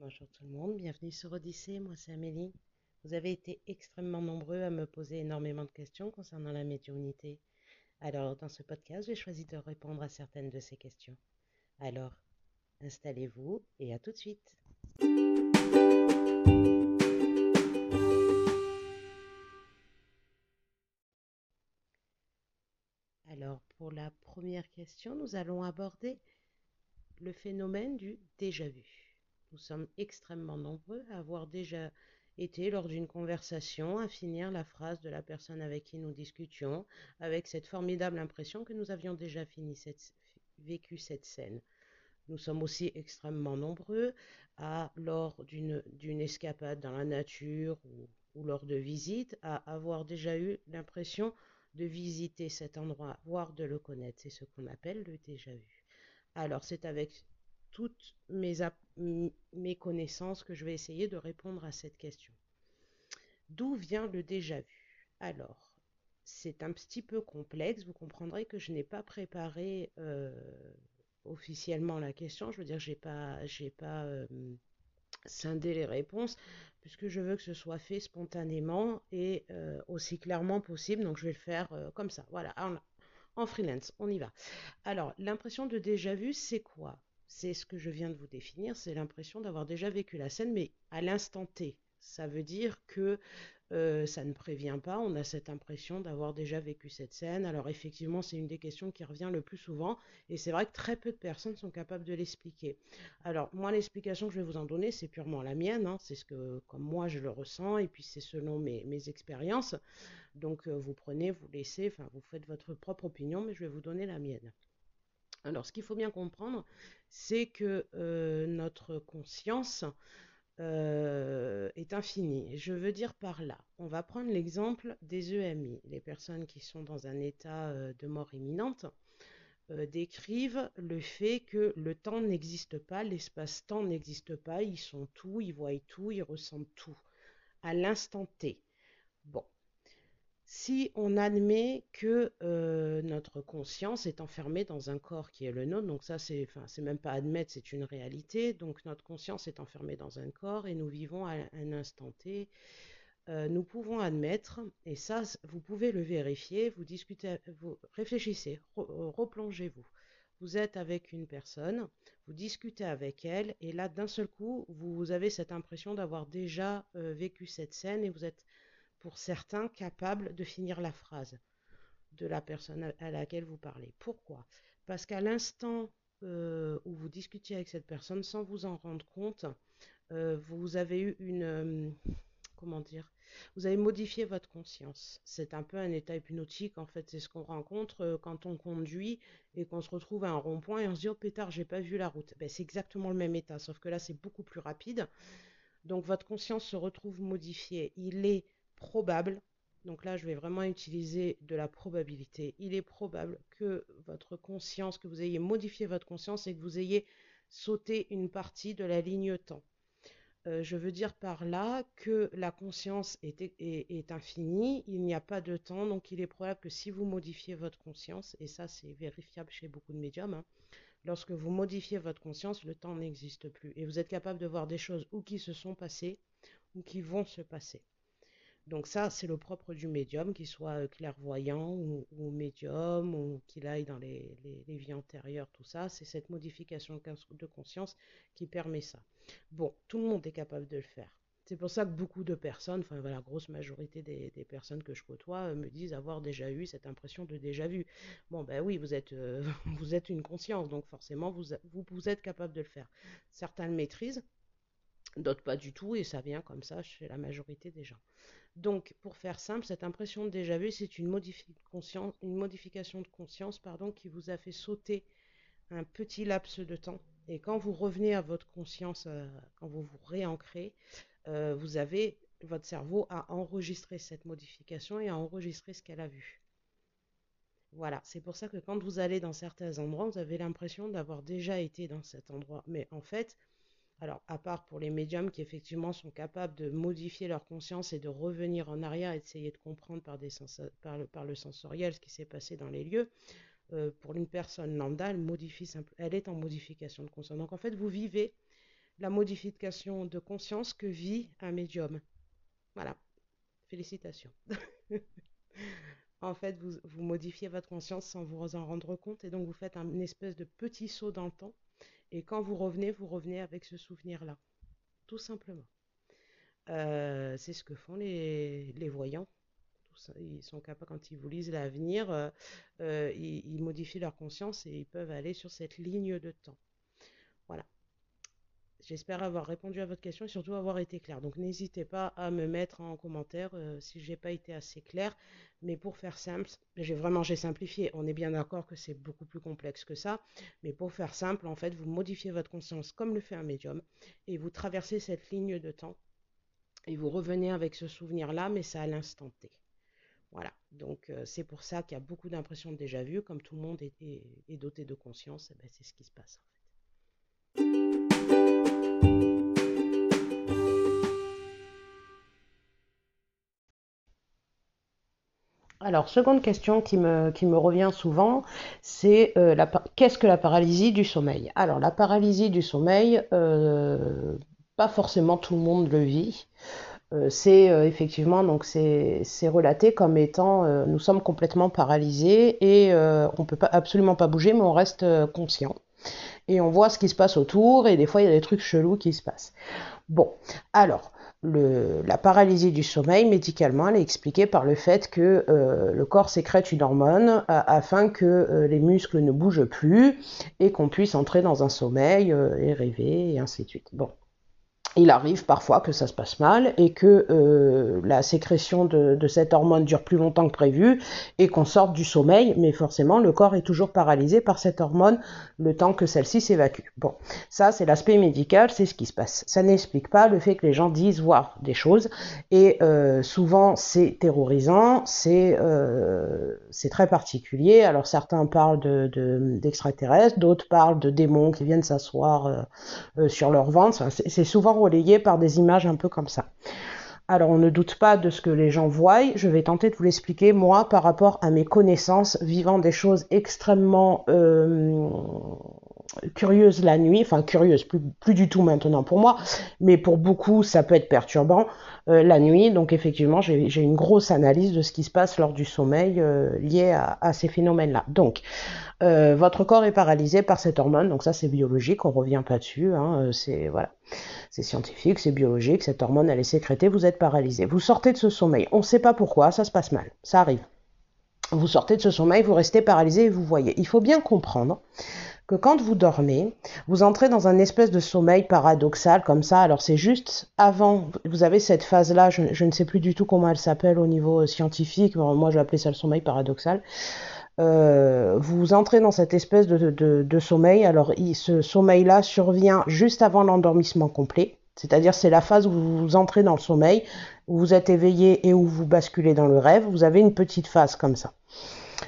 Bonjour tout le monde, bienvenue sur Odyssée, moi c'est Amélie. Vous avez été extrêmement nombreux à me poser énormément de questions concernant la médiumnité. Alors dans ce podcast, j'ai choisi de répondre à certaines de ces questions. Alors, installez-vous et à tout de suite. Alors pour la première question, nous allons aborder le phénomène du déjà-vu. Nous sommes extrêmement nombreux à avoir déjà été lors d'une conversation à finir la phrase de la personne avec qui nous discutions avec cette formidable impression que nous avions déjà vécu cette scène. Nous sommes aussi extrêmement nombreux à, lors d'une escapade dans la nature ou, ou lors de visites, à avoir déjà eu l'impression de visiter cet endroit, voire de le connaître. C'est ce qu'on appelle le déjà vu. Alors c'est avec toutes mes, connaissances que je vais essayer de répondre à cette question. D'où vient le déjà vu? Alors, c'est un petit peu complexe. Vous comprendrez que je n'ai pas préparé euh, officiellement la question. Je veux dire, j'ai pas, pas euh, scindé les réponses puisque je veux que ce soit fait spontanément et euh, aussi clairement possible. Donc, je vais le faire comme ça. Voilà, en freelance. On y va. Alors, l'impression de déjà vu, c'est quoi? C'est ce que je viens de vous définir, c'est l'impression d'avoir déjà vécu la scène, mais à l'instant T. Ça veut dire que euh, ça ne prévient pas, on a cette impression d'avoir déjà vécu cette scène. Alors effectivement, c'est une des questions qui revient le plus souvent, et c'est vrai que très peu de personnes sont capables de l'expliquer. Alors moi, l'explication que je vais vous en donner, c'est purement la mienne, hein. c'est ce que, comme moi, je le ressens, et puis c'est selon mes, expériences. Donc euh, vous prenez, vous laissez, enfin vous faites votre propre opinion, mais je vais vous donner la mienne. Alors, ce qu'il faut bien comprendre, c'est que euh, notre conscience euh, est infinie. Je veux dire par là, on va prendre l'exemple des EMI, les personnes qui sont dans un état euh, de mort imminente. décrivent le fait que le temps n'existe pas, l'espace-temps n'existe pas, ils sont tout, ils voient tout, ils ressentent tout, à l'instant T. Bon, si on admet que euh, notre conscience est enfermée dans un corps qui est le nôtre, donc ça c'est, enfin, même pas admettre, c'est une réalité, donc notre conscience est enfermée dans un corps et nous vivons à un instant T, euh, nous pouvons admettre, et ça vous pouvez le vérifier, vous discutez, vous réfléchissez, euh, replongez-vous. Vous êtes avec une personne, vous discutez avec elle, et là d'un seul coup, vous avez cette impression d'avoir déjà vécu cette scène et vous êtes pour certains capables de finir la phrase de la personne à laquelle vous parlez. Pourquoi? Parce qu'à l'instant euh, où vous discutiez avec cette personne, sans vous en rendre compte, euh, vous avez eu une... Euh, comment dire Vous avez modifié votre conscience. C'est un peu un état hypnotique, en fait. C'est ce qu'on rencontre quand on conduit et qu'on se retrouve à un rond-point et on se dit, oh pétard, j'ai pas vu la route. Ben, c'est exactement le même état, sauf que là, c'est beaucoup plus rapide. Donc votre conscience se retrouve modifiée. Il est probable, donc là je vais vraiment utiliser de la probabilité, il est probable que votre conscience, que vous ayez modifié votre conscience et que vous ayez sauté une partie de la ligne temps. Euh, je veux dire par là que la conscience est, infinie, il n'y a pas de temps, donc il est probable que si vous modifiez votre conscience, et ça c'est vérifiable chez beaucoup de médiums, hein, lorsque vous modifiez votre conscience, le temps n'existe plus. Et vous êtes capable de voir des choses ou qui se sont passées ou qui vont se passer. Donc ça, c'est le propre du médium, qu'il soit euh, clairvoyant ou, médium, ou qu'il aille dans les, vies antérieures, tout ça. C'est cette modification de conscience qui permet ça. Bon, tout le monde est capable de le faire. C'est pour ça que beaucoup de personnes, enfin la grosse majorité des, personnes que je côtoie euh, me disent avoir déjà eu cette impression de déjà vu. Bon ben oui, vous êtes, euh, vous êtes une conscience, donc forcément vous, vous, vous êtes capable de le faire. Certains le maîtrisent, d'autres pas du tout, et ça vient comme ça chez la majorité des gens. Donc, pour faire simple, cette impression de déjà vu, c'est une, modification de conscience qui vous a fait sauter un petit laps de temps. Et quand vous revenez à votre conscience, euh, quand vous vous réancrez, euh, vous avez votre cerveau à enregistrer cette modification et à enregistrer ce qu'elle a vu. Voilà, c'est pour ça que quand vous allez dans certains endroits, vous avez l'impression d'avoir déjà été dans cet endroit. Mais en fait, alors, à part pour les médiums qui effectivement sont capables de modifier leur conscience et de revenir en arrière et d'essayer de comprendre par, le, sensoriel ce qui s'est passé dans les lieux, euh, pour une personne lambda, elle, est en modification de conscience. Donc en fait, vous vivez la modification de conscience que vit un médium. Voilà. Félicitations. en fait, vous, modifiez votre conscience sans vous en rendre compte et donc vous faites un, une espèce de petit saut dans le temps. Et quand vous revenez, vous revenez avec ce souvenir-là. Tout simplement. Euh, c'est ce que font les, les voyants. Ils sont capables, quand ils vous lisent l'avenir, euh, euh, ils, ils modifient leur conscience et ils peuvent aller sur cette ligne de temps. Voilà. J'espère avoir répondu à votre question et surtout avoir été clair. Donc n'hésitez pas à me mettre en commentaire euh, si j'ai pas été assez clair. Mais pour faire simple, j'ai vraiment j'ai simplifié. On est bien d'accord que c'est beaucoup plus complexe que ça. Mais pour faire simple, en fait, vous modifiez votre conscience comme le fait un médium et vous traversez cette ligne de temps et vous revenez avec ce souvenir-là, mais c'est à l'instant T. Voilà, donc euh, c'est pour ça qu'il y a beaucoup d'impressions déjà vu, comme tout le monde est, doté de conscience, eh ben, c'est ce qui se passe. Alors, seconde question qui me, revient souvent, c'est euh, qu'est-ce que la paralysie du sommeil? Alors, la paralysie du sommeil, euh, pas forcément tout le monde le vit. Euh, c'est effectivement donc c'est relaté comme étant nous sommes complètement paralysés et on peut pas absolument pas bouger mais on reste conscient et on voit ce qui se passe autour et des fois il y a des trucs chelous qui se passent. Bon, alors le, la paralysie du sommeil, médicalement, elle est expliquée par le fait que euh, le corps sécrète une hormone afin que euh, les muscles ne bougent plus et qu'on puisse entrer dans un sommeil euh, et rêver et ainsi de suite. Bon il arrive parfois que ça se passe mal et que euh, la sécrétion de, cette hormone dure plus longtemps que prévu et qu'on sorte du sommeil, mais forcément le corps est toujours paralysé par cette hormone le temps que celle-ci s'évacue. Bon, ça c'est l'aspect médical, c'est ce qui se passe. Ça n'explique pas le fait que les gens disent voir des choses et euh, souvent c'est terrorisant, c'est euh, c'est très particulier. Alors certains parlent d'extraterrestres, de, d'autres parlent de démons qui viennent s'asseoir sur leur ventre. C'est souvent par des images un peu comme ça. Alors on ne doute pas de ce que les gens voient, je vais tenter de vous l'expliquer moi par rapport à mes connaissances vivant des choses extrêmement euh, curieuses la nuit, enfin curieuses, plus, plus, du tout maintenant pour moi, mais pour beaucoup ça peut être perturbant euh, la nuit, donc effectivement j'ai une grosse analyse de ce qui se passe lors du sommeil euh, lié à, ces phénomènes-là. Donc euh, votre corps est paralysé par cette hormone, donc ça c'est biologique, on revient pas dessus, hein, c'est voilà, c'est scientifique, c'est biologique, cette hormone elle est sécrétée, vous êtes paralysé. Vous sortez de ce sommeil, on ne sait pas pourquoi, ça se passe mal, ça arrive. Vous sortez de ce sommeil, vous restez paralysé et vous voyez. Il faut bien comprendre que quand vous dormez, vous entrez dans un espèce de sommeil paradoxal comme ça. Alors c'est juste avant, vous avez cette phase-là, je, ne sais plus du tout comment elle s'appelle au niveau scientifique, moi je vais appeler ça le sommeil paradoxal euh, vous entrez dans cette espèce de, sommeil. Alors, ce sommeil-là survient juste avant l'endormissement complet. C'est-à-dire, c'est la phase où vous entrez dans le sommeil, où vous êtes éveillé et où vous basculez dans le rêve. Vous avez une petite phase comme ça.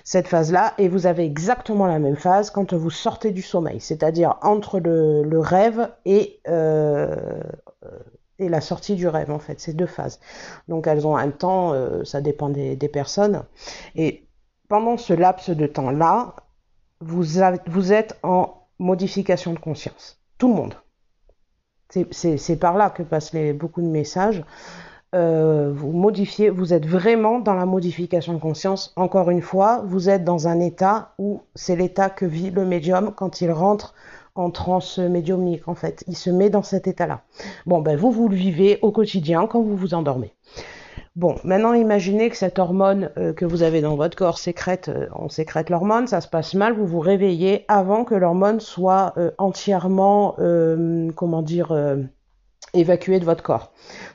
Cette phase-là, et vous avez exactement la même phase quand vous sortez du sommeil, c'est-à-dire entre le, rêve et, euh, et la sortie du rêve, en fait, ces deux phases. Donc elles ont un temps, euh, ça dépend des, personnes. Et pendant ce laps de temps-là, vous, êtes en modification de conscience. Tout le monde. C'est par là que passent beaucoup de messages. Euh, vous modifiez, vous êtes vraiment dans la modification de conscience. Encore une fois, vous êtes dans un état où c'est l'état que vit le médium quand il rentre en transe médiumnique, en fait. Il se met dans cet état-là. Bon, ben vous, vous le vivez au quotidien quand vous vous endormez. Bon, maintenant imaginez que cette hormone euh, que vous avez dans votre corps sécrète, euh, on sécrète l'hormone, ça se passe mal, vous vous réveillez avant que l'hormone soit entièrement, comment dire, évacuée de votre corps.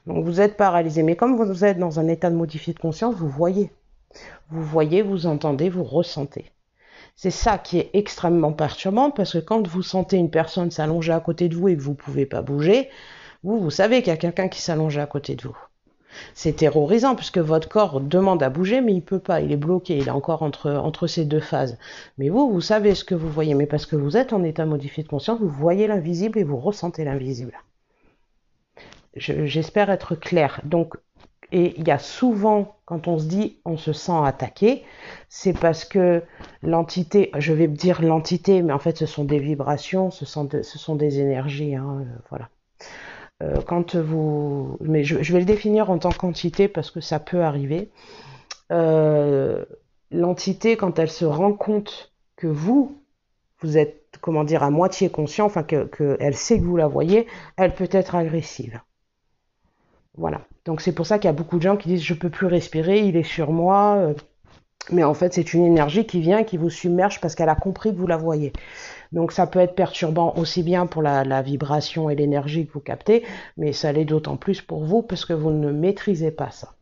Donc vous êtes paralysé, mais comme vous êtes dans un état de modifié de conscience, vous voyez. Vous voyez, vous entendez, vous ressentez. C'est ça qui est extrêmement perturbant parce que quand vous sentez une personne s'allonger à côté de vous et que vous ne pouvez pas bouger, vous, vous savez qu'il y a quelqu'un qui s'allonge à côté de vous. C'est terrorisant puisque votre corps demande à bouger, mais il peut pas, il est bloqué, il est encore entre, entre ces deux phases. Mais vous, vous savez ce que vous voyez, mais parce que vous êtes en état modifié de conscience, vous voyez l'invisible et vous ressentez l'invisible. J'espère être clair. Donc, et il y a souvent, quand on se dit on se sent attaqué, c'est parce que l'entité, je vais dire l'entité, mais en fait ce sont des vibrations, ce sont, ce sont des énergies, hein, voilà. quand vous, mais je, vais le définir en tant qu'entité parce que ça peut arriver. L'entité, quand elle se rend compte que vous, vous êtes, comment dire, à moitié conscient, enfin qu'elle que sait que vous la voyez, elle peut être agressive. Voilà. Donc c'est pour ça qu'il y a beaucoup de gens qui disent je peux plus respirer, il est sur moi. Euh. Mais en fait, c'est une énergie qui vient, qui vous submerge parce qu'elle a compris que vous la voyez. Donc ça peut être perturbant aussi bien pour la, vibration et l'énergie que vous captez, mais ça l'est d'autant plus pour vous parce que vous ne maîtrisez pas ça.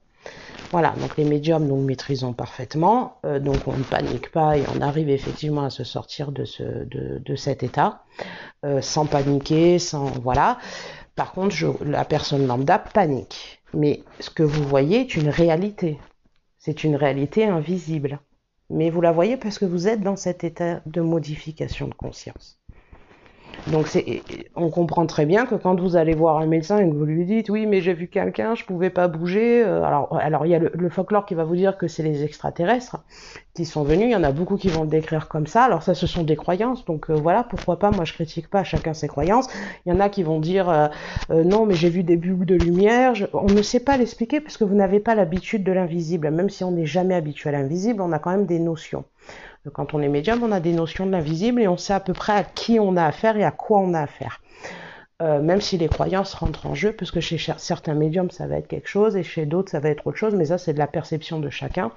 Voilà, donc les médiums, nous le maîtrisons parfaitement, euh, donc on ne panique pas et on arrive effectivement à se sortir de, cet état, euh, sans paniquer, sans... Voilà. Par contre, la personne lambda panique. Mais ce que vous voyez est une réalité. C'est une réalité invisible. Mais vous la voyez parce que vous êtes dans cet état de modification de conscience. Donc on comprend très bien que quand vous allez voir un médecin et que vous lui dites oui mais j'ai vu quelqu'un, je pouvais pas bouger. Euh, alors alors il y a le, folklore qui va vous dire que c'est les extraterrestres qui sont venus. Il y en a beaucoup qui vont le décrire comme ça. Alors ça ce sont des croyances. Donc euh, voilà pourquoi pas? Moi je critique pas chacun ses croyances. Il y en a qui vont dire euh, non mais j'ai vu des bulles de lumière. On ne sait pas l'expliquer parce que vous n'avez pas l'habitude de l'invisible. Même si on n'est jamais habitué à l'invisible, on a quand même des notions. Quand on est médium, on a des notions de l'invisible et on sait à peu près à qui on a affaire et à quoi on a affaire. Euh, même si les croyances rentrent en jeu, parce que chez certains médiums, ça va être quelque chose, et chez d'autres, ça va être autre chose, mais ça, c'est de la perception de chacun,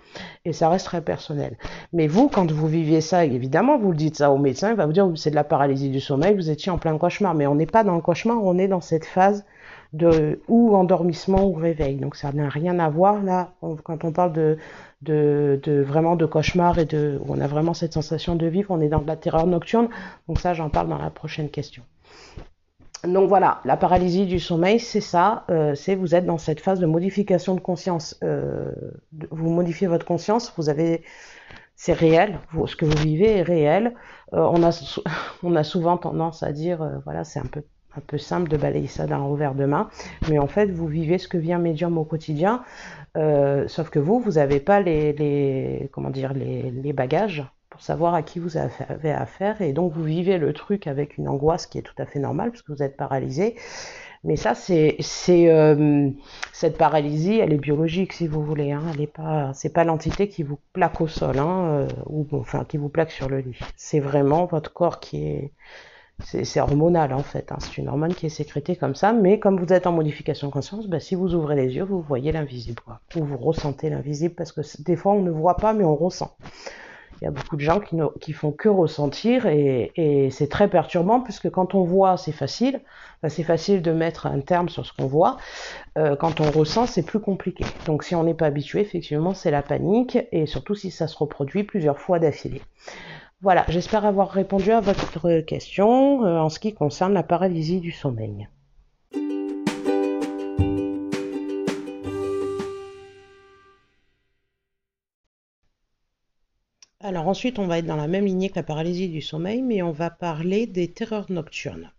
et ça reste très personnel. Mais vous, quand vous viviez ça, évidemment, vous le dites ça au médecin, il va vous dire, c'est de la paralysie du sommeil, vous étiez en plein cauchemar, mais on n'est pas dans le cauchemar, on est dans cette phase de ou endormissement ou réveil. Donc ça n'a rien à voir là, quand on parle de vraiment de cauchemar et de on a vraiment cette sensation de vivre, on est dans de la terreur nocturne. Donc ça, j'en parle dans la prochaine question. Donc voilà, la paralysie du sommeil, c'est ça, euh, c'est vous êtes dans cette phase de modification de conscience. Euh, vous modifiez votre conscience, vous avez, c'est réel, ce que vous vivez est réel. Euh, on a, on a souvent tendance à dire, voilà, c'est un peu un peu simple de balayer ça d'un revers de main, mais en fait, vous vivez ce que vient médium au quotidien, euh, sauf que vous, vous n'avez pas les, comment dire, les, bagages pour savoir à qui vous avez affaire, et donc vous vivez le truc avec une angoisse qui est tout à fait normale, parce que vous êtes paralysé. Mais ça, c'est, euh, cette paralysie, elle est biologique si vous voulez. Hein, elle est pas, c'est pas l'entité qui vous plaque au sol, hein, euh, ou enfin qui vous plaque sur le lit. C'est vraiment votre corps qui est c'est hormonal en fait, hein. c'est une hormone qui est sécrétée comme ça, mais comme vous êtes en modification de conscience, bah, si vous ouvrez les yeux, vous voyez l'invisible, ou vous ressentez l'invisible, parce que des fois on ne voit pas, mais on ressent. Il y a beaucoup de gens qui ne font que ressentir, et, c'est très perturbant, puisque quand on voit, c'est facile, bah, c'est facile de mettre un terme sur ce qu'on voit, euh, quand on ressent, c'est plus compliqué. Donc si on n'est pas habitué, effectivement, c'est la panique, et surtout si ça se reproduit plusieurs fois d'affilée. Voilà, j'espère avoir répondu à votre question euh, en ce qui concerne la paralysie du sommeil. Alors ensuite, on va être dans la même lignée que la paralysie du sommeil, mais on va parler des terreurs nocturnes.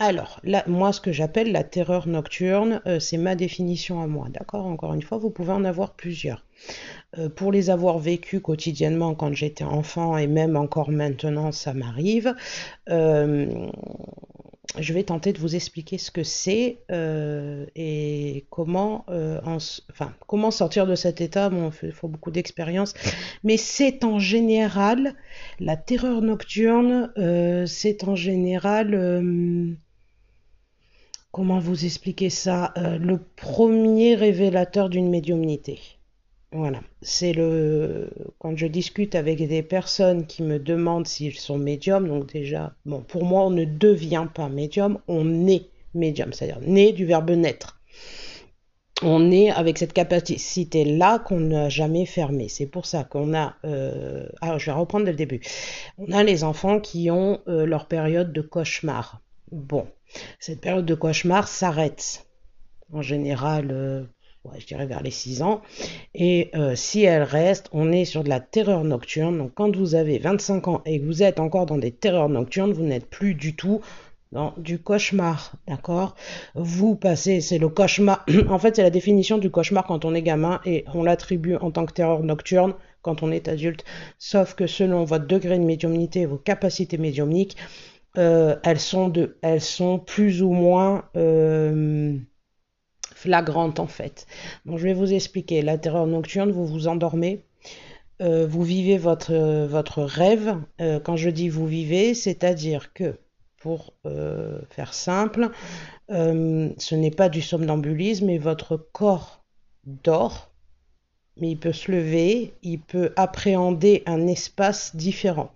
Alors, moi, ce que j'appelle la terreur nocturne, euh, c'est ma définition à moi, d'accord? Encore une fois, vous pouvez en avoir plusieurs. Euh, pour les avoir vécues quotidiennement quand j'étais enfant et même encore maintenant, ça m'arrive. Euh, je vais tenter de vous expliquer ce que c'est et comment, enfin, comment sortir de cet état. Bon, il faut beaucoup d'expérience, mais c'est en général la terreur nocturne. c'est en général comment vous expliquer ça euh, Le premier révélateur d'une médiumnité? Voilà, c'est le quand je discute avec des personnes qui me demandent s'ils sont médiums, donc déjà, bon, pour moi, on ne devient pas médium, on est médium, c'est-à-dire né du verbe naître. On est avec cette capacité-là qu'on n'a jamais fermée. C'est pour ça qu'on a. Euh... Alors, je vais reprendre dès le début. On a les enfants qui ont euh, leur période de cauchemar. Bon, cette période de cauchemar s'arrête en général, euh, je dirais vers les 6 ans. Et euh, si elle reste, on est sur de la terreur nocturne. Donc quand vous avez 25 ans et que vous êtes encore dans des terreurs nocturnes, vous n'êtes plus du tout dans du cauchemar, d'accord? Vous passez, c'est le cauchemar. en fait, c'est la définition du cauchemar quand on est gamin et on l'attribue en tant que terreur nocturne quand on est adulte. Sauf que selon votre degré de médiumnité et vos capacités médiumniques, euh, elles, sont de, elles sont plus ou moins euh, flagrantes en fait. Donc je vais vous expliquer. La terreur nocturne, vous vous endormez, euh, vous vivez votre, votre rêve. quand je dis vous vivez, c'est-à-dire que, pour faire simple, ce n'est pas du somnambulisme, mais votre corps dort, mais il peut se lever, il peut appréhender un espace différent.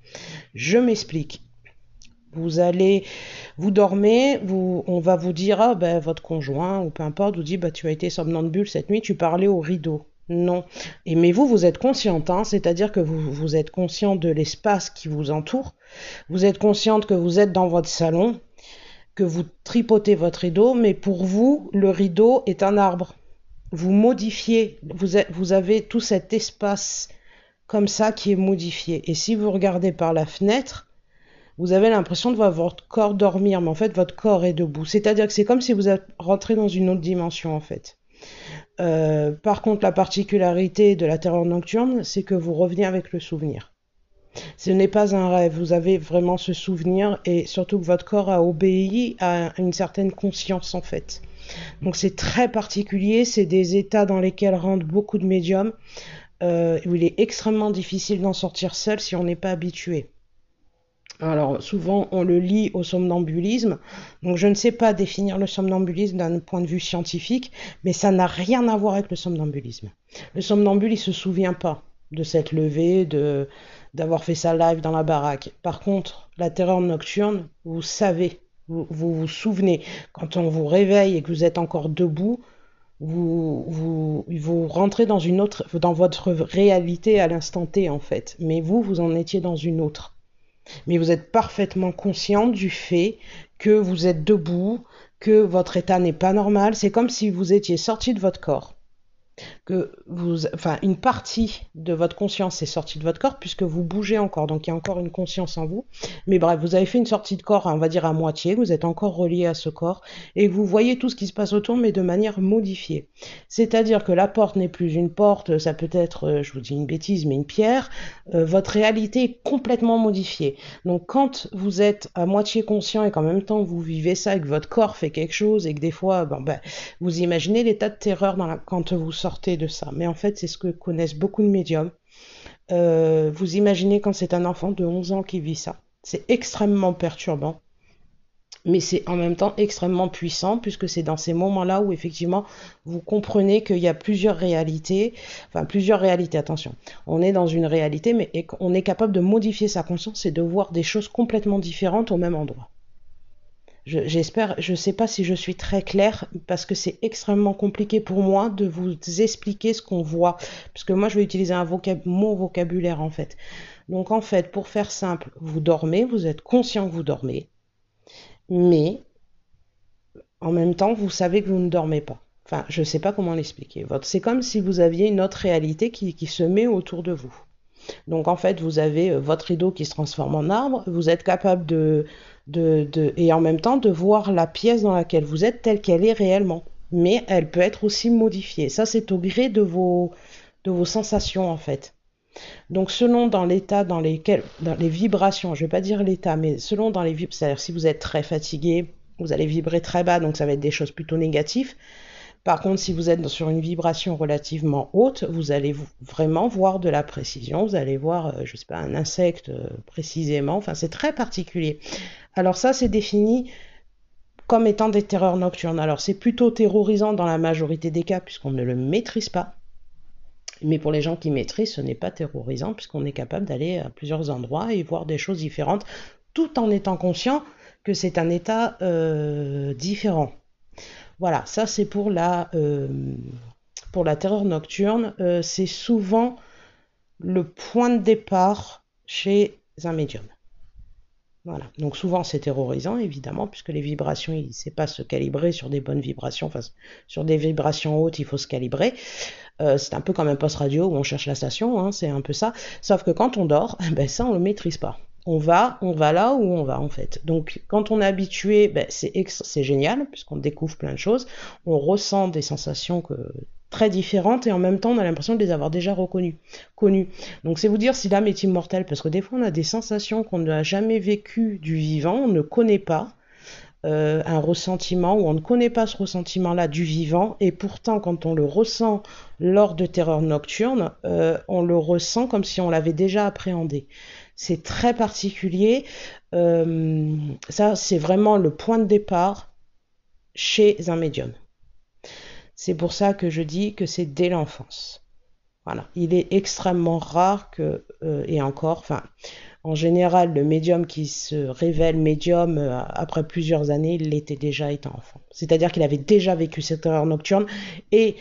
Je m'explique vous allez, vous dormez, on va vous dire, ah, ben, votre conjoint ou peu importe vous dit, bah, tu as été somnambule cette nuit, tu parlais au rideau. Non. Et mais vous, vous êtes consciente, hein, c'est-à-dire que vous, êtes conscient de l'espace qui vous entoure, vous êtes consciente que vous êtes dans votre salon, que vous tripotez votre rideau, mais pour vous, le rideau est un arbre. Vous modifiez, vous avez tout cet espace comme ça qui est modifié. Et si vous regardez par la fenêtre, vous avez l'impression de voir votre corps dormir, mais en fait votre corps est debout. C'est-à-dire que c'est comme si vous rentré dans une autre dimension en fait. Euh, par contre, la particularité de la terreur nocturne, c'est que vous revenez avec le souvenir. Ce n'est pas un rêve, vous avez vraiment ce souvenir et surtout que votre corps a obéi à une certaine conscience en fait. Donc c'est très particulier, c'est des états dans lesquels rentrent beaucoup de médiums, euh, où il est extrêmement difficile d'en sortir seul si on n'est pas habitué. Alors souvent on le lie au somnambulisme. Donc je ne sais pas définir le somnambulisme d'un point de vue scientifique, mais ça n'a rien à voir avec le somnambulisme. Le somnambule, il se souvient pas de cette levée, de d'avoir fait sa live dans la baraque. Par contre, la terreur nocturne, vous savez, vous vous, souvenez, quand on vous réveille et que vous êtes encore debout, vous, vous, vous rentrez dans une autre, dans votre réalité à l'instant T en fait. Mais vous, vous en étiez dans une autre mais vous êtes parfaitement conscient du fait que vous êtes debout, que votre état n'est pas normal. C'est comme si vous étiez sorti de votre corps que vous, enfin, une partie de votre conscience est sortie de votre corps puisque vous bougez encore, donc il y a encore une conscience en vous. Mais bref, vous avez fait une sortie de corps, on va dire à moitié, vous êtes encore relié à ce corps et vous voyez tout ce qui se passe autour, mais de manière modifiée. C'est-à-dire que la porte n'est plus une porte, ça peut être, euh, je vous dis une bêtise, mais une pierre. Euh, votre réalité est complètement modifiée. Donc quand vous êtes à moitié conscient et qu'en même temps vous vivez ça et que votre corps fait quelque chose et que des fois, bon, ben, vous imaginez l'état de terreur dans la... quand vous sortez de ça. Mais en fait, c'est ce que connaissent beaucoup de médiums. Euh, vous imaginez quand c'est un enfant de 11 ans qui vit ça. C'est extrêmement perturbant, mais c'est en même temps extrêmement puissant puisque c'est dans ces moments-là où effectivement vous comprenez qu'il y a plusieurs réalités, enfin plusieurs réalités, attention. On est dans une réalité, mais on est capable de modifier sa conscience et de voir des choses complètement différentes au même endroit. J'espère, je ne sais pas si je suis très claire parce que c'est extrêmement compliqué pour moi de vous expliquer ce qu'on voit, parce que moi je vais utiliser un mot vocabulaire en fait. Donc en fait, pour faire simple, vous dormez, vous êtes conscient que vous dormez, mais en même temps, vous savez que vous ne dormez pas. Enfin, je ne sais pas comment l'expliquer. C'est comme si vous aviez une autre réalité qui, qui se met autour de vous. Donc en fait, vous avez euh, votre rideau qui se transforme en arbre, vous êtes capable de, et en même temps de voir la pièce dans laquelle vous êtes telle qu'elle est réellement. Mais elle peut être aussi modifiée. Ça, c'est au gré de vos, de vos sensations, en fait. Donc, selon dans l'état dans lesquels, dans les vibrations, je vais pas dire l'état, mais selon dans les vibrations, c'est-à-dire si vous êtes très fatigué, vous allez vibrer très bas, donc ça va être des choses plutôt négatives. Par contre, si vous êtes sur une vibration relativement haute, vous allez vraiment voir de la précision. Vous allez voir, euh, je sais pas, un insecte euh, précisément. Enfin, c'est très particulier. Alors ça, c'est défini comme étant des terreurs nocturnes. Alors c'est plutôt terrorisant dans la majorité des cas puisqu'on ne le maîtrise pas. Mais pour les gens qui maîtrisent, ce n'est pas terrorisant puisqu'on est capable d'aller à plusieurs endroits et voir des choses différentes tout en étant conscient que c'est un état euh, différent. Voilà, ça c'est pour la, euh, pour la terreur nocturne. Euh, c'est souvent le point de départ chez un médium. Voilà. Donc souvent c'est terrorisant évidemment puisque les vibrations il ne sait pas se calibrer sur des bonnes vibrations, enfin sur des vibrations hautes il faut se calibrer. Euh, c'est un peu comme un poste radio où on cherche la station, hein, c'est un peu ça. Sauf que quand on dort, ben ça on le maîtrise pas. On va, on va là où on va en fait. Donc quand on est habitué, ben, c'est génial puisqu'on découvre plein de choses, on ressent des sensations très différentes et en même temps on a l'impression de les avoir déjà reconnues, connues. Donc c'est vous dire si l'âme est immortelle parce que des fois on a des sensations qu'on n'a jamais vécues du vivant, on ne connaît pas. Euh, un ressentiment ou on ne connaît pas ce ressentiment-là du vivant et pourtant quand on le ressent lors de terreur nocturne, euh, on le ressent comme si on l'avait déjà appréhendé. C'est très particulier. Euh, ça, c'est vraiment le point de départ chez un médium. C'est pour ça que je dis que c'est dès l'enfance. Voilà. Il est extrêmement rare que, euh, et encore, enfin, en général, le médium qui se révèle médium euh, après plusieurs années, il l'était déjà étant enfant. C'est-à-dire qu'il avait déjà vécu cette heure nocturne. Et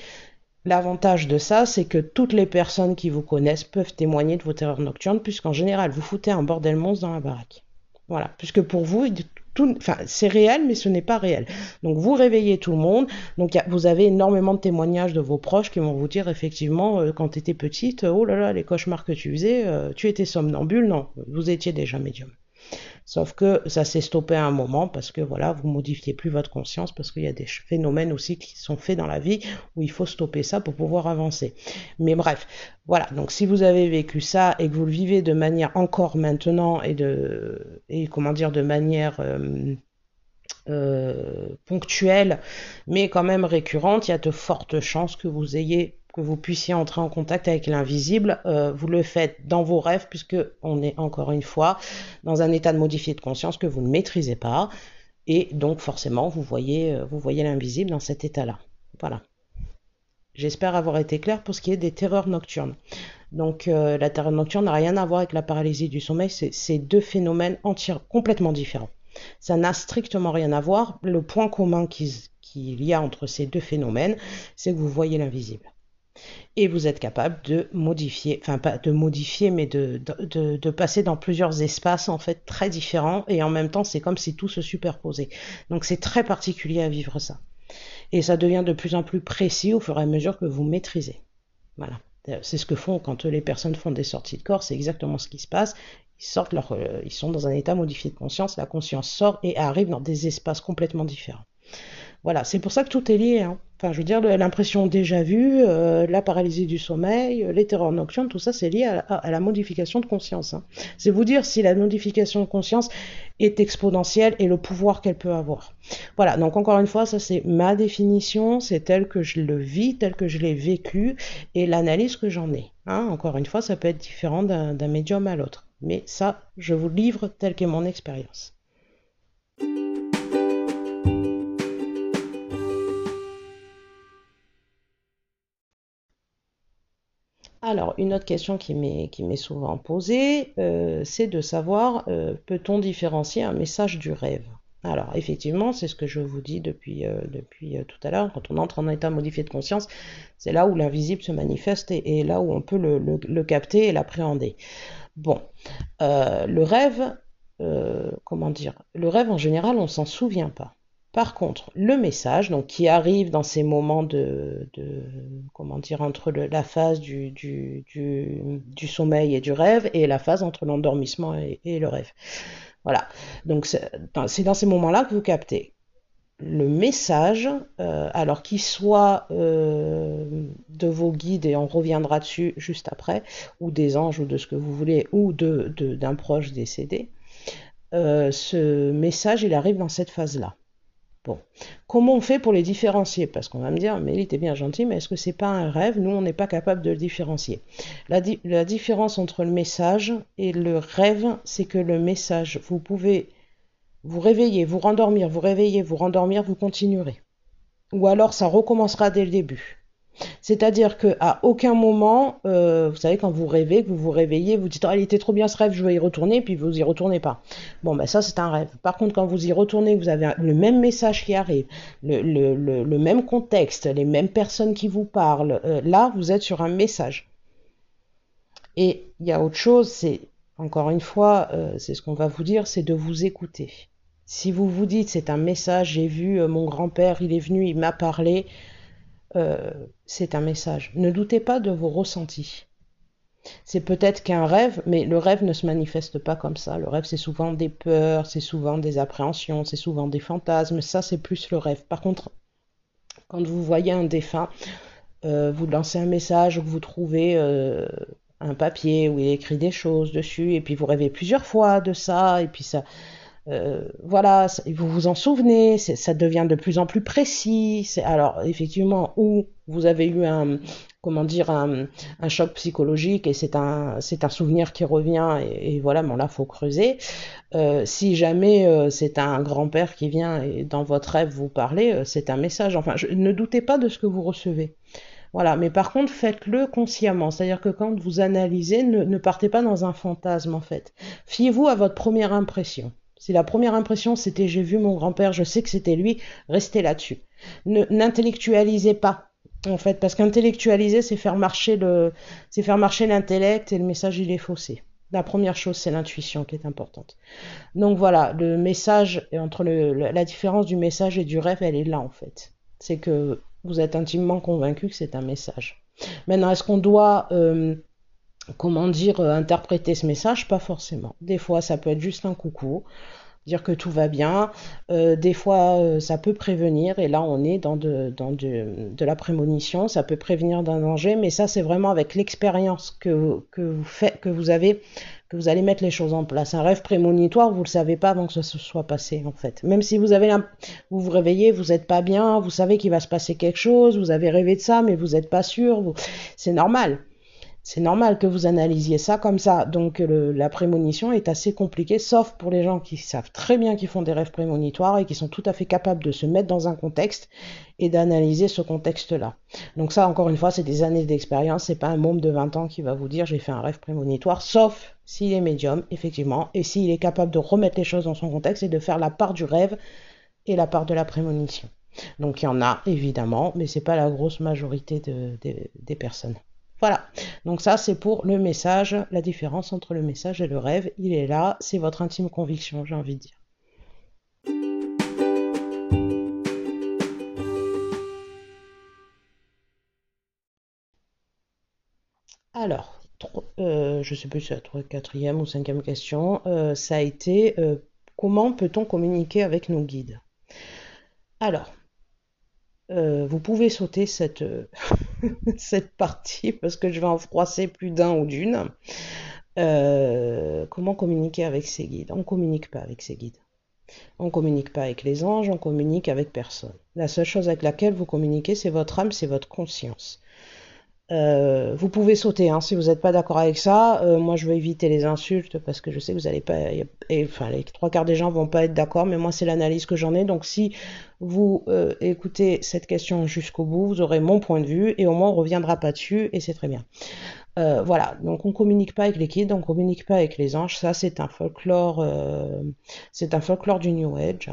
l'avantage de ça, c'est que toutes les personnes qui vous connaissent peuvent témoigner de vos terreurs nocturnes, puisqu'en général, vous foutez un bordel monstre dans la baraque. Voilà. Puisque pour vous, enfin, c'est réel, mais ce n'est pas réel. Donc vous réveillez tout le monde. Donc vous avez énormément de témoignages de vos proches qui vont vous dire effectivement, euh, quand tu étais petite, oh là là, les cauchemars que tu faisais, euh, tu étais somnambule. Non, vous étiez déjà médium. Sauf que ça s'est stoppé à un moment parce que voilà, vous modifiez plus votre conscience parce qu'il y a des phénomènes aussi qui sont faits dans la vie où il faut stopper ça pour pouvoir avancer. Mais bref, voilà. Donc si vous avez vécu ça et que vous le vivez de manière encore maintenant et de et comment dire de manière euh, euh, ponctuelle, mais quand même récurrente, il y a de fortes chances que vous ayez que vous puissiez entrer en contact avec l'invisible, euh, vous le faites dans vos rêves, puisque on est encore une fois dans un état de modifié de conscience que vous ne maîtrisez pas, et donc forcément vous voyez, euh, vous voyez l'invisible dans cet état-là. Voilà. J'espère avoir été clair pour ce qui est des terreurs nocturnes. Donc euh, la terreur nocturne n'a rien à voir avec la paralysie du sommeil, c'est deux phénomènes complètement différents. Ça n'a strictement rien à voir. Le point commun qu'il y a entre ces deux phénomènes, c'est que vous voyez l'invisible et vous êtes capable de modifier, enfin pas de modifier, mais de, passer dans plusieurs espaces en fait très différents et en même temps c'est comme si tout se superposait. Donc c'est très particulier à vivre ça. Et ça devient de plus en plus précis au fur et à mesure que vous maîtrisez. Voilà. C'est ce que font quand les personnes font des sorties de corps, c'est exactement ce qui se passe. Ils sortent leur, euh, ils sont dans un état modifié de conscience, la conscience sort et arrive dans des espaces complètement différents. Voilà, c'est pour ça que tout est lié. Hein. Enfin, je veux dire, l'impression déjà vue, euh, la paralysie du sommeil, euh, les terreurs tout ça, c'est lié à, la modification de conscience. Hein. C'est vous dire si la modification de conscience est exponentielle et le pouvoir qu'elle peut avoir. Voilà, donc encore une fois, ça c'est ma définition, c'est tel que je le vis, tel que je l'ai vécu et l'analyse que j'en ai. Hein. Encore une fois, ça peut être différent d'un médium à l'autre. Mais ça, je vous livre tel qu'est mon expérience. Alors, une autre question qui m'est souvent posée, euh, c'est de savoir, euh, peut-on différencier un message du rêve? Alors, effectivement, c'est ce que je vous dis depuis, euh, depuis tout à l'heure, quand on entre en état modifié de conscience, c'est là où l'invisible se manifeste et, là où on peut le, le capter et l'appréhender. Bon, le rêve, comment dire, le rêve en général, on s'en souvient pas. Par contre, le message, donc qui arrive dans ces moments de, comment dire, entre la phase du, sommeil et du rêve et la phase entre l'endormissement et, le rêve. Voilà. Donc c'est dans, ces moments-là que vous captez le message, euh, alors qu'il soit euh, de vos guides, et on reviendra dessus juste après, ou des anges, ou de ce que vous voulez, ou d'un de, proche décédé, euh, ce message, il arrive dans cette phase-là. Bon, comment on fait pour les différencier? Parce qu'on va me dire, il était bien gentil, mais est-ce que c'est pas un rêve? Nous, on n'est pas capable de le différencier. La, différence entre le message et le rêve, c'est que le message, vous pouvez vous réveiller, vous rendormir, vous réveiller, vous rendormir, vous continuerez. Ou alors ça recommencera dès le début. C'est-à-dire qu'à aucun moment, euh, vous savez, quand vous rêvez, que vous vous réveillez, vous dites, ah, il était trop bien ce rêve, je vais y retourner, puis vous y retournez pas. Bon, ben ça, c'est un rêve. Par contre, quand vous y retournez, vous avez le même message qui arrive, le, même contexte, les mêmes personnes qui vous parlent, euh, là, vous êtes sur un message. Et il y a autre chose, c'est, encore une fois, euh, c'est ce qu'on va vous dire, c'est de vous écouter. Si vous vous dites, c'est un message, j'ai vu mon grand-père, il est venu, il m'a parlé, euh, c'est un message. Ne doutez pas de vos ressentis. C'est peut-être qu'un rêve, mais le rêve ne se manifeste pas comme ça. Le rêve, c'est souvent des peurs, c'est souvent des appréhensions, c'est souvent des fantasmes. Ça, c'est plus le rêve. Par contre, quand vous voyez un défunt, euh, vous lancez un message vous trouvez euh, un papier où il écrit des choses dessus, et puis vous rêvez plusieurs fois de ça, et puis ça, euh, voilà, vous vous en souvenez, ça devient de plus en plus précis. Alors effectivement, où vous avez eu un, comment dire, un, choc psychologique et c'est un, un souvenir qui revient et, voilà, bon là faut creuser. Euh, si jamais euh, c'est un grand-père qui vient et dans votre rêve vous parlez, c'est un message. Enfin, ne doutez pas de ce que vous recevez. Voilà, mais par contre, faites-le consciemment. C'est-à-dire que quand vous analysez, ne partez pas dans un fantasme en fait. Fiez-vous à votre première impression. Si la première impression c'était j'ai vu mon grand-père, je sais que c'était lui, restez là-dessus. N'intellectualisez pas, en fait, parce qu'intellectualiser c'est faire marcher le, c'est faire marcher l'intellect et le message il est faussé. La première chose c'est l'intuition qui est importante. Donc voilà, le message entre le, la différence du message et du rêve, elle est là en fait. C'est que vous êtes intimement convaincu que c'est un message. Maintenant, est-ce qu'on doit euh, comment dire, euh, interpréter ce message Pas forcément. Des fois, ça peut être juste un coucou, dire que tout va bien. Euh, des fois, euh, ça peut prévenir, et là, on est dans, de, la prémonition, ça peut prévenir d'un danger, mais ça, c'est vraiment avec l'expérience que, vous avez, que vous allez mettre les choses en place. Un rêve prémonitoire, vous ne le savez pas avant que ça se soit passé, en fait. Même si vous avez vous vous réveillez, vous n'êtes pas bien, vous savez qu'il va se passer quelque chose, vous avez rêvé de ça, mais vous n'êtes pas sûr, c'est normal c'est normal que vous analysiez ça comme ça. Donc la prémonition est assez compliquée, sauf pour les gens qui savent très bien qu'ils font des rêves prémonitoires et qui sont tout à fait capables de se mettre dans un contexte et d'analyser ce contexte-là. Donc ça, encore une fois, c'est des années d'expérience. C'est pas un môme de 20 ans qui va vous dire j'ai fait un rêve prémonitoire, sauf s'il est médium, effectivement, et s'il est capable de remettre les choses dans son contexte et de faire la part du rêve et la part de la prémonition. Donc il y en a évidemment, mais c'est pas la grosse majorité des personnes. Voilà, donc ça c'est pour le message, la différence entre le message et le rêve, il est là, c'est votre intime conviction, j'ai envie de dire. Alors, euh, je ne sais plus si c'est la quatrième ou cinquième question, euh, ça a été euh, comment peut-on communiquer avec nos guides? Alors, vous pouvez sauter cette, cette partie parce que je vais en froisser plus d'un ou d'une. Euh, comment communiquer avec ses guides? On ne communique pas avec ses guides. On ne communique pas avec les anges, on communique avec personne. La seule chose avec laquelle vous communiquez, c'est votre âme, c'est votre conscience. Euh, vous pouvez sauter hein, si vous n'êtes pas d'accord avec ça. Euh, moi, je veux éviter les insultes parce que je sais que vous n'allez pas. Enfin, les trois quarts des gens vont pas être d'accord, mais moi, c'est l'analyse que j'en ai. Donc, si vous euh, écoutez cette question jusqu'au bout, vous aurez mon point de vue et au moins on reviendra pas dessus et c'est très bien. voilà, donc on communique pas avec les kids, on communique pas avec les anges. Ça, c'est un folklore, c'est un folklore du New Age.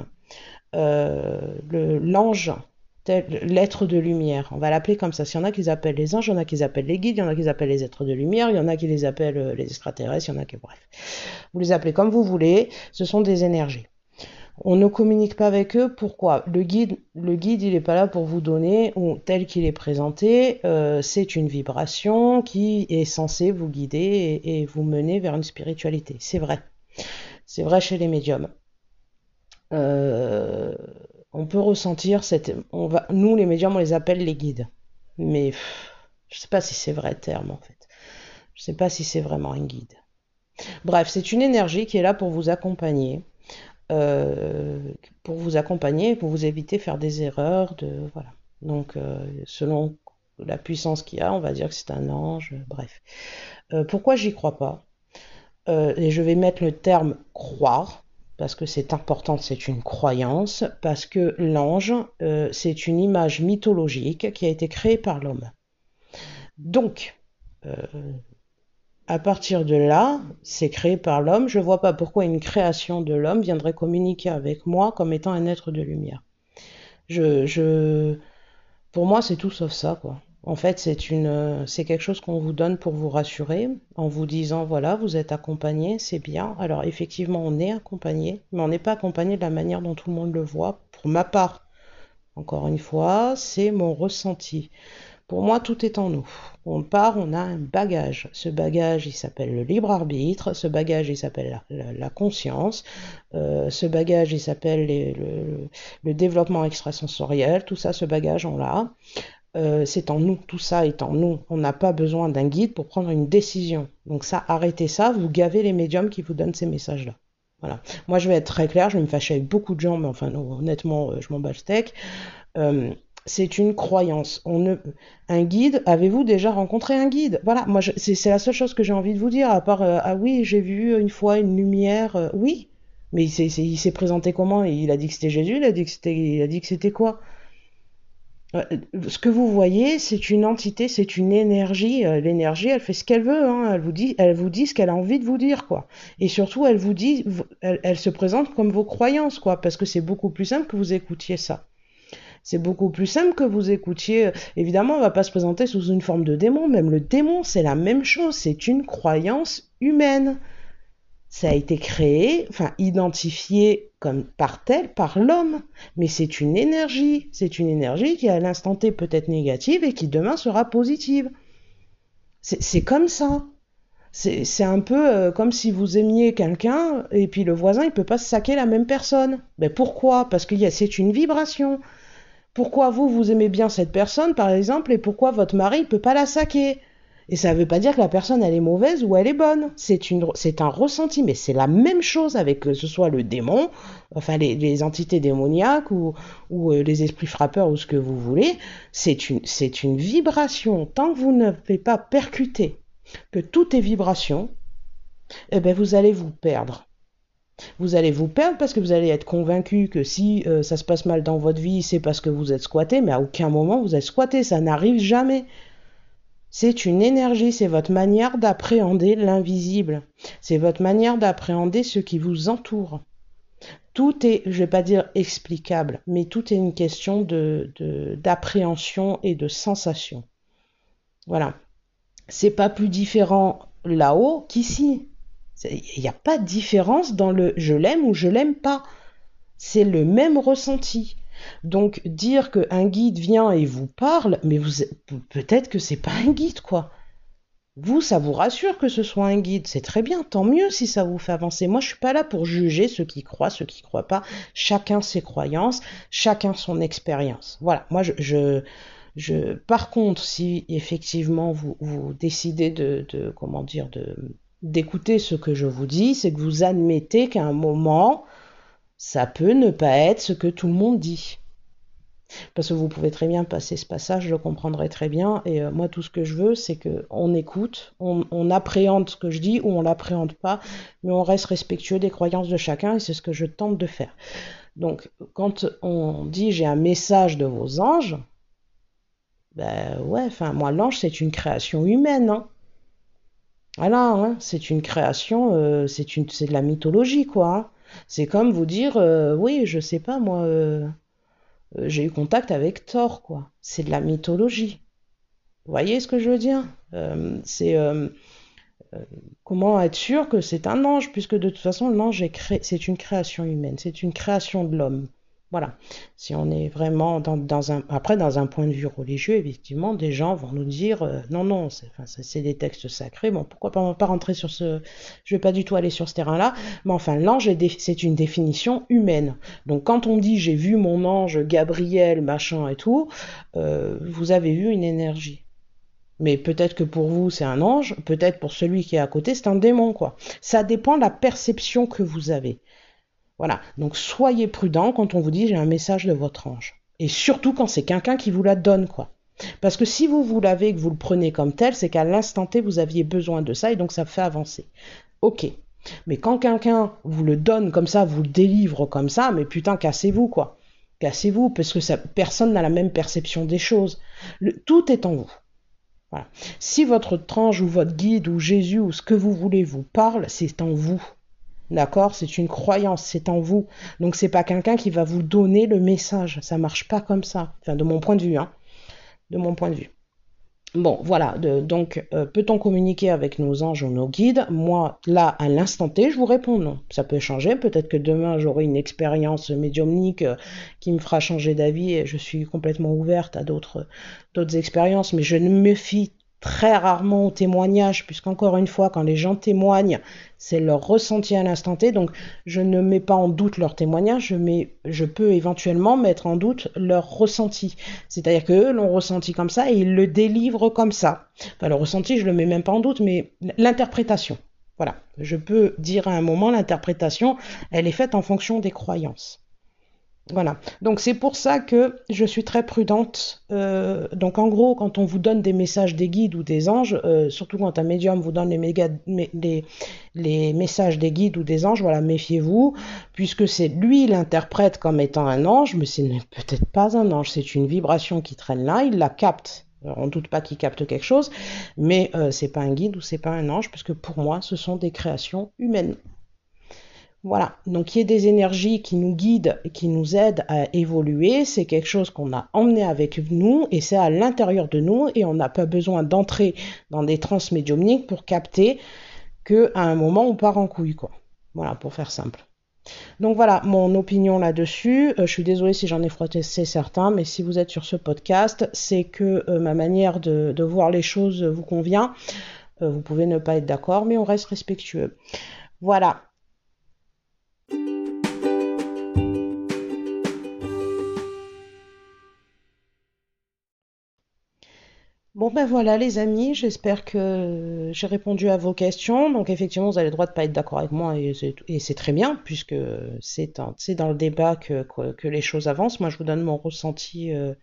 L'ange l'être de lumière. On va l'appeler comme ça. S'il y en a qui les appellent les anges, il y en a qui les appellent les guides, il y en a qui les appellent les êtres de lumière, il y en a qui les appellent euh, les extraterrestres, il y en a qui... Bref. Vous les appelez comme vous voulez, ce sont des énergies. On ne communique pas avec eux. Pourquoi? Le guide, le guide, il n'est pas là pour vous donner, ou tel qu'il est présenté, euh, c'est une vibration qui est censée vous guider et, et vous mener vers une spiritualité. C'est vrai. C'est vrai chez les médiums. Euh, on peut ressentir cette. On va, nous, les médiums, on les appelle les guides. Mais je ne sais pas si c'est vrai terme, en fait. Je ne sais pas si c'est vraiment un guide. Bref, c'est une énergie qui est là pour vous accompagner. Euh, pour vous accompagner, pour vous éviter de faire des erreurs. De, voilà. Donc, euh, selon la puissance qu'il y a, on va dire que c'est un ange. Bref. Euh, pourquoi j'y crois pas? Et je vais mettre le terme croire parce que c'est important, c'est une croyance, parce que l'ange, euh, c'est une image mythologique qui a été créée par l'homme. Donc, euh, à partir de là, c'est créé par l'homme, je ne vois pas pourquoi une création de l'homme viendrait communiquer avec moi comme étant un être de lumière. Je, je, pour moi, c'est tout sauf ça, quoi. En fait, c'est une, c'est quelque chose qu'on vous donne pour vous rassurer, en vous disant voilà, vous êtes accompagné, c'est bien. Alors effectivement, on est accompagné, mais on n'est pas accompagné de la manière dont tout le monde le voit. Pour ma part, encore une fois, c'est mon ressenti. Pour moi, tout est en nous. On part, on a un bagage. Ce bagage, il s'appelle le libre arbitre. Ce bagage, il s'appelle la, conscience. Euh, ce bagage, il s'appelle le, le, développement extrasensoriel. Tout ça, ce bagage, on l'a. Euh, c'est en nous, tout ça est en nous. On n'a pas besoin d'un guide pour prendre une décision. Donc ça, arrêtez ça, vous gavez les médiums qui vous donnent ces messages-là. Voilà. Moi, je vais être très clair, je vais me fâcher avec beaucoup de gens, mais enfin, honnêtement, euh, je m'en bats le steak. Euh, c'est une croyance. Un guide, avez-vous déjà rencontré un guide? Voilà, moi, c'est la seule chose que j'ai envie de vous dire, à part, ah oui, j'ai vu une fois une lumière. oui, mais il s'est présenté comment? Il a dit que c'était Jésus, il a dit que c'était quoi? Ce que vous voyez, c'est une entité, c'est une énergie. Euh, l'énergie, elle fait ce qu'elle veut. Hein. Elle vous dit, elle vous dit ce qu'elle a envie de vous dire, quoi. Et surtout, elle vous dit, elle, se présente comme vos croyances, quoi, parce que c'est beaucoup plus simple que vous écoutiez ça. C'est beaucoup plus simple que vous écoutiez. Évidemment, on va pas se présenter sous une forme de démon. Même le démon, c'est la même chose. C'est une croyance humaine ça a été créé, enfin identifié comme par tel par l'homme, mais c'est une énergie, c'est une énergie qui à l'instant T peut être négative et qui demain sera positive. C'est comme ça. C'est un peu euh, comme si vous aimiez quelqu'un et puis le voisin il peut pas se saquer la même personne. Mais pourquoi? Parce que c'est une vibration. Pourquoi vous vous aimez bien cette personne par exemple et pourquoi votre mari ne peut pas la saquer? Et ça ne veut pas dire que la personne, elle est mauvaise ou elle est bonne. C'est, un ressenti, mais c'est la même chose avec que ce soit le démon, enfin les, entités démoniaques ou, euh, les esprits frappeurs ou ce que vous voulez. C'est une, c'est une vibration. Tant que vous ne pouvez pas percuter que tout est vibration, eh ben vous allez vous perdre. Vous allez vous perdre parce que vous allez être convaincu que si euh, ça se passe mal dans votre vie, c'est parce que vous êtes squatté, mais à aucun moment vous êtes squatté, ça n'arrive jamais. C'est une énergie, c'est votre manière d'appréhender l'invisible. C'est votre manière d'appréhender ce qui vous entoure. Tout est, je ne vais pas dire explicable, mais tout est une question de, d'appréhension et de sensation. Voilà. C'est pas plus différent là-haut qu'ici. Il n'y a pas de différence dans le je l'aime ou je l'aime pas. C'est le même ressenti. Donc dire qu'un guide vient et vous parle, mais vous peut-être que c'est pas un guide quoi. Vous, ça vous rassure que ce soit un guide, c'est très bien, tant mieux si ça vous fait avancer. Moi, je suis pas là pour juger ceux qui croient, ceux qui croient pas. Chacun ses croyances, chacun son expérience. Voilà. Moi, je, je, par contre, si effectivement vous, décidez de, de, comment dire, d'écouter ce que je vous dis, c'est que vous admettez qu'à un moment, ça peut ne pas être ce que tout le monde dit. Parce que vous pouvez très bien passer ce passage, je le comprendrai très bien. Et euh, moi, tout ce que je veux, c'est qu'on écoute, on, appréhende ce que je dis ou on l'appréhende pas, mais on reste respectueux des croyances de chacun et c'est ce que je tente de faire. Donc, quand on dit j'ai un message de vos anges, ben ouais, enfin, moi, l'ange, c'est une création humaine. Hein. Voilà, hein, c'est une création, euh, c'est de la mythologie, quoi. Hein. C'est comme vous dire, euh, oui, je sais pas, moi, euh, euh, j'ai eu contact avec Thor, quoi. C'est de la mythologie. Vous voyez ce que je veux dire? C'est comment être sûr que c'est un ange, puisque de toute façon, l'ange c'est une création humaine, c'est une création de l'homme. Voilà. Si on est vraiment dans, un, après dans un point de vue religieux, effectivement, des gens vont nous dire euh, non, non, c'est, des textes sacrés. Bon, pourquoi pas, pas rentrer sur ce, je vais pas du tout aller sur ce terrain-là. Mais enfin, l'ange c'est une définition humaine. Donc, quand on dit j'ai vu mon ange Gabriel, machin et tout, euh, vous avez vu une énergie. Mais peut-être que pour vous c'est un ange, peut-être pour celui qui est à côté c'est un démon quoi. Ça dépend de la perception que vous avez. Voilà. Donc soyez prudent quand on vous dit j'ai un message de votre ange. Et surtout quand c'est quelqu'un qui vous la donne, quoi. Parce que si vous vous l'avez et que vous le prenez comme tel, c'est qu'à l'instant T, vous aviez besoin de ça et donc ça fait avancer. Ok. Mais quand quelqu'un vous le donne comme ça, vous le délivre comme ça, mais putain, cassez-vous, quoi. Cassez-vous, parce que personne n'a la même perception des choses. tout est en vous. Voilà. Si votre ange ou votre guide ou Jésus ou ce que vous voulez vous parle, c'est en vous. D'accord? C'est une croyance, c'est en vous. Donc c'est pas quelqu'un qui va vous donner le message. Ça marche pas comme ça. Enfin, de mon point de vue, hein. De mon point de vue. Bon, voilà. donc, euh, peut-on communiquer avec nos anges ou nos guides? Moi, là, à l'instant T, je vous réponds non. Ça peut changer. Peut-être que demain, j'aurai une expérience médiumnique euh, qui me fera changer d'avis et je suis complètement ouverte à d'autres, d'autres expériences. Mais je ne me fie très rarement au témoignage, puisqu'encore une fois, quand les gens témoignent, c'est leur ressenti à l'instant T. Donc, je ne mets pas en doute leur témoignage, je, je peux éventuellement mettre en doute leur ressenti. C'est-à-dire qu'eux l'ont ressenti comme ça et ils le délivrent comme ça. Enfin, le ressenti, je le mets même pas en doute, mais l'interprétation. Voilà. Je peux dire à un moment, l'interprétation, elle est faite en fonction des croyances. Voilà. Donc c'est pour ça que je suis très prudente. Euh, donc en gros, quand on vous donne des messages des guides ou des anges, euh, surtout quand un médium vous donne les, messages des guides ou des anges, voilà, méfiez-vous, puisque c'est lui l'interprète comme étant un ange, mais ce n'est peut-être pas un ange, c'est une vibration qui traîne là, il la capte. on ne doute pas qu'il capte quelque chose, mais euh, c'est pas un guide ou c'est pas un ange, puisque pour moi, ce sont des créations humaines. Voilà, donc il y a des énergies qui nous guident qui nous aident à évoluer, c'est quelque chose qu'on a emmené avec nous et c'est à l'intérieur de nous et on n'a pas besoin d'entrer dans des trans médiumniques pour capter qu'à un moment on part en couille quoi. Voilà, pour faire simple. Donc voilà mon opinion là-dessus. Euh, je suis désolée si j'en ai frotté, c'est certain, mais si vous êtes sur ce podcast, c'est que euh, ma manière de, voir les choses vous convient. Euh, vous pouvez ne pas être d'accord, mais on reste respectueux. Voilà, Bon ben voilà les amis, j'espère que j'ai répondu à vos questions. Donc effectivement, vous avez le droit de pas être d'accord avec moi et c'est très bien puisque c'est dans le débat que, que, les choses avancent. Moi, je vous donne mon ressenti, euh,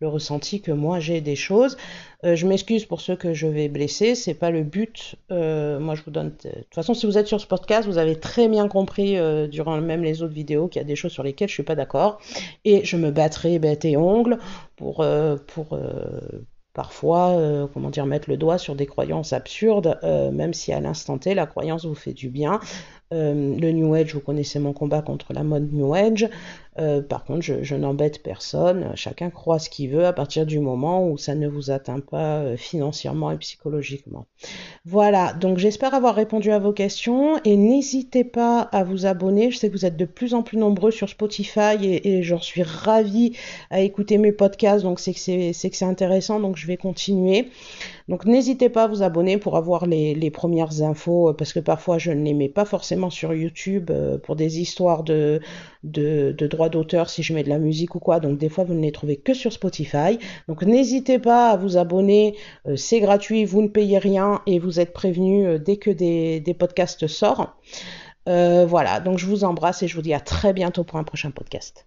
le ressenti que moi j'ai des choses. Euh, je m'excuse pour ceux que je vais blesser, c'est pas le but. Euh, moi, je vous donne. De toute façon, si vous êtes sur ce podcast, vous avez très bien compris durant même les autres vidéos qu'il y a des choses sur lesquelles je suis pas d'accord et je me battrai bête et ongle pour pour parfois, euh, comment dire, mettre le doigt sur des croyances absurdes, euh, même si à l'instant T, la croyance vous fait du bien. Euh, le New Age, vous connaissez mon combat contre la mode New Age. Euh, par contre, je, n'embête personne. Chacun croit ce qu'il veut à partir du moment où ça ne vous atteint pas euh, financièrement et psychologiquement. Voilà, donc j'espère avoir répondu à vos questions et n'hésitez pas à vous abonner. Je sais que vous êtes de plus en plus nombreux sur Spotify et, et j'en suis ravie à écouter mes podcasts, donc c'est que c'est intéressant, donc je vais continuer. Donc n'hésitez pas à vous abonner pour avoir les, premières infos, euh, parce que parfois je ne les mets pas forcément sur YouTube euh, pour des histoires de, de, droits d'auteur si je mets de la musique ou quoi. Donc des fois vous ne les trouvez que sur Spotify. Donc n'hésitez pas à vous abonner, euh, c'est gratuit, vous ne payez rien et vous êtes prévenu dès que des, des podcasts sortent. voilà, donc je vous embrasse et je vous dis à très bientôt pour un prochain podcast.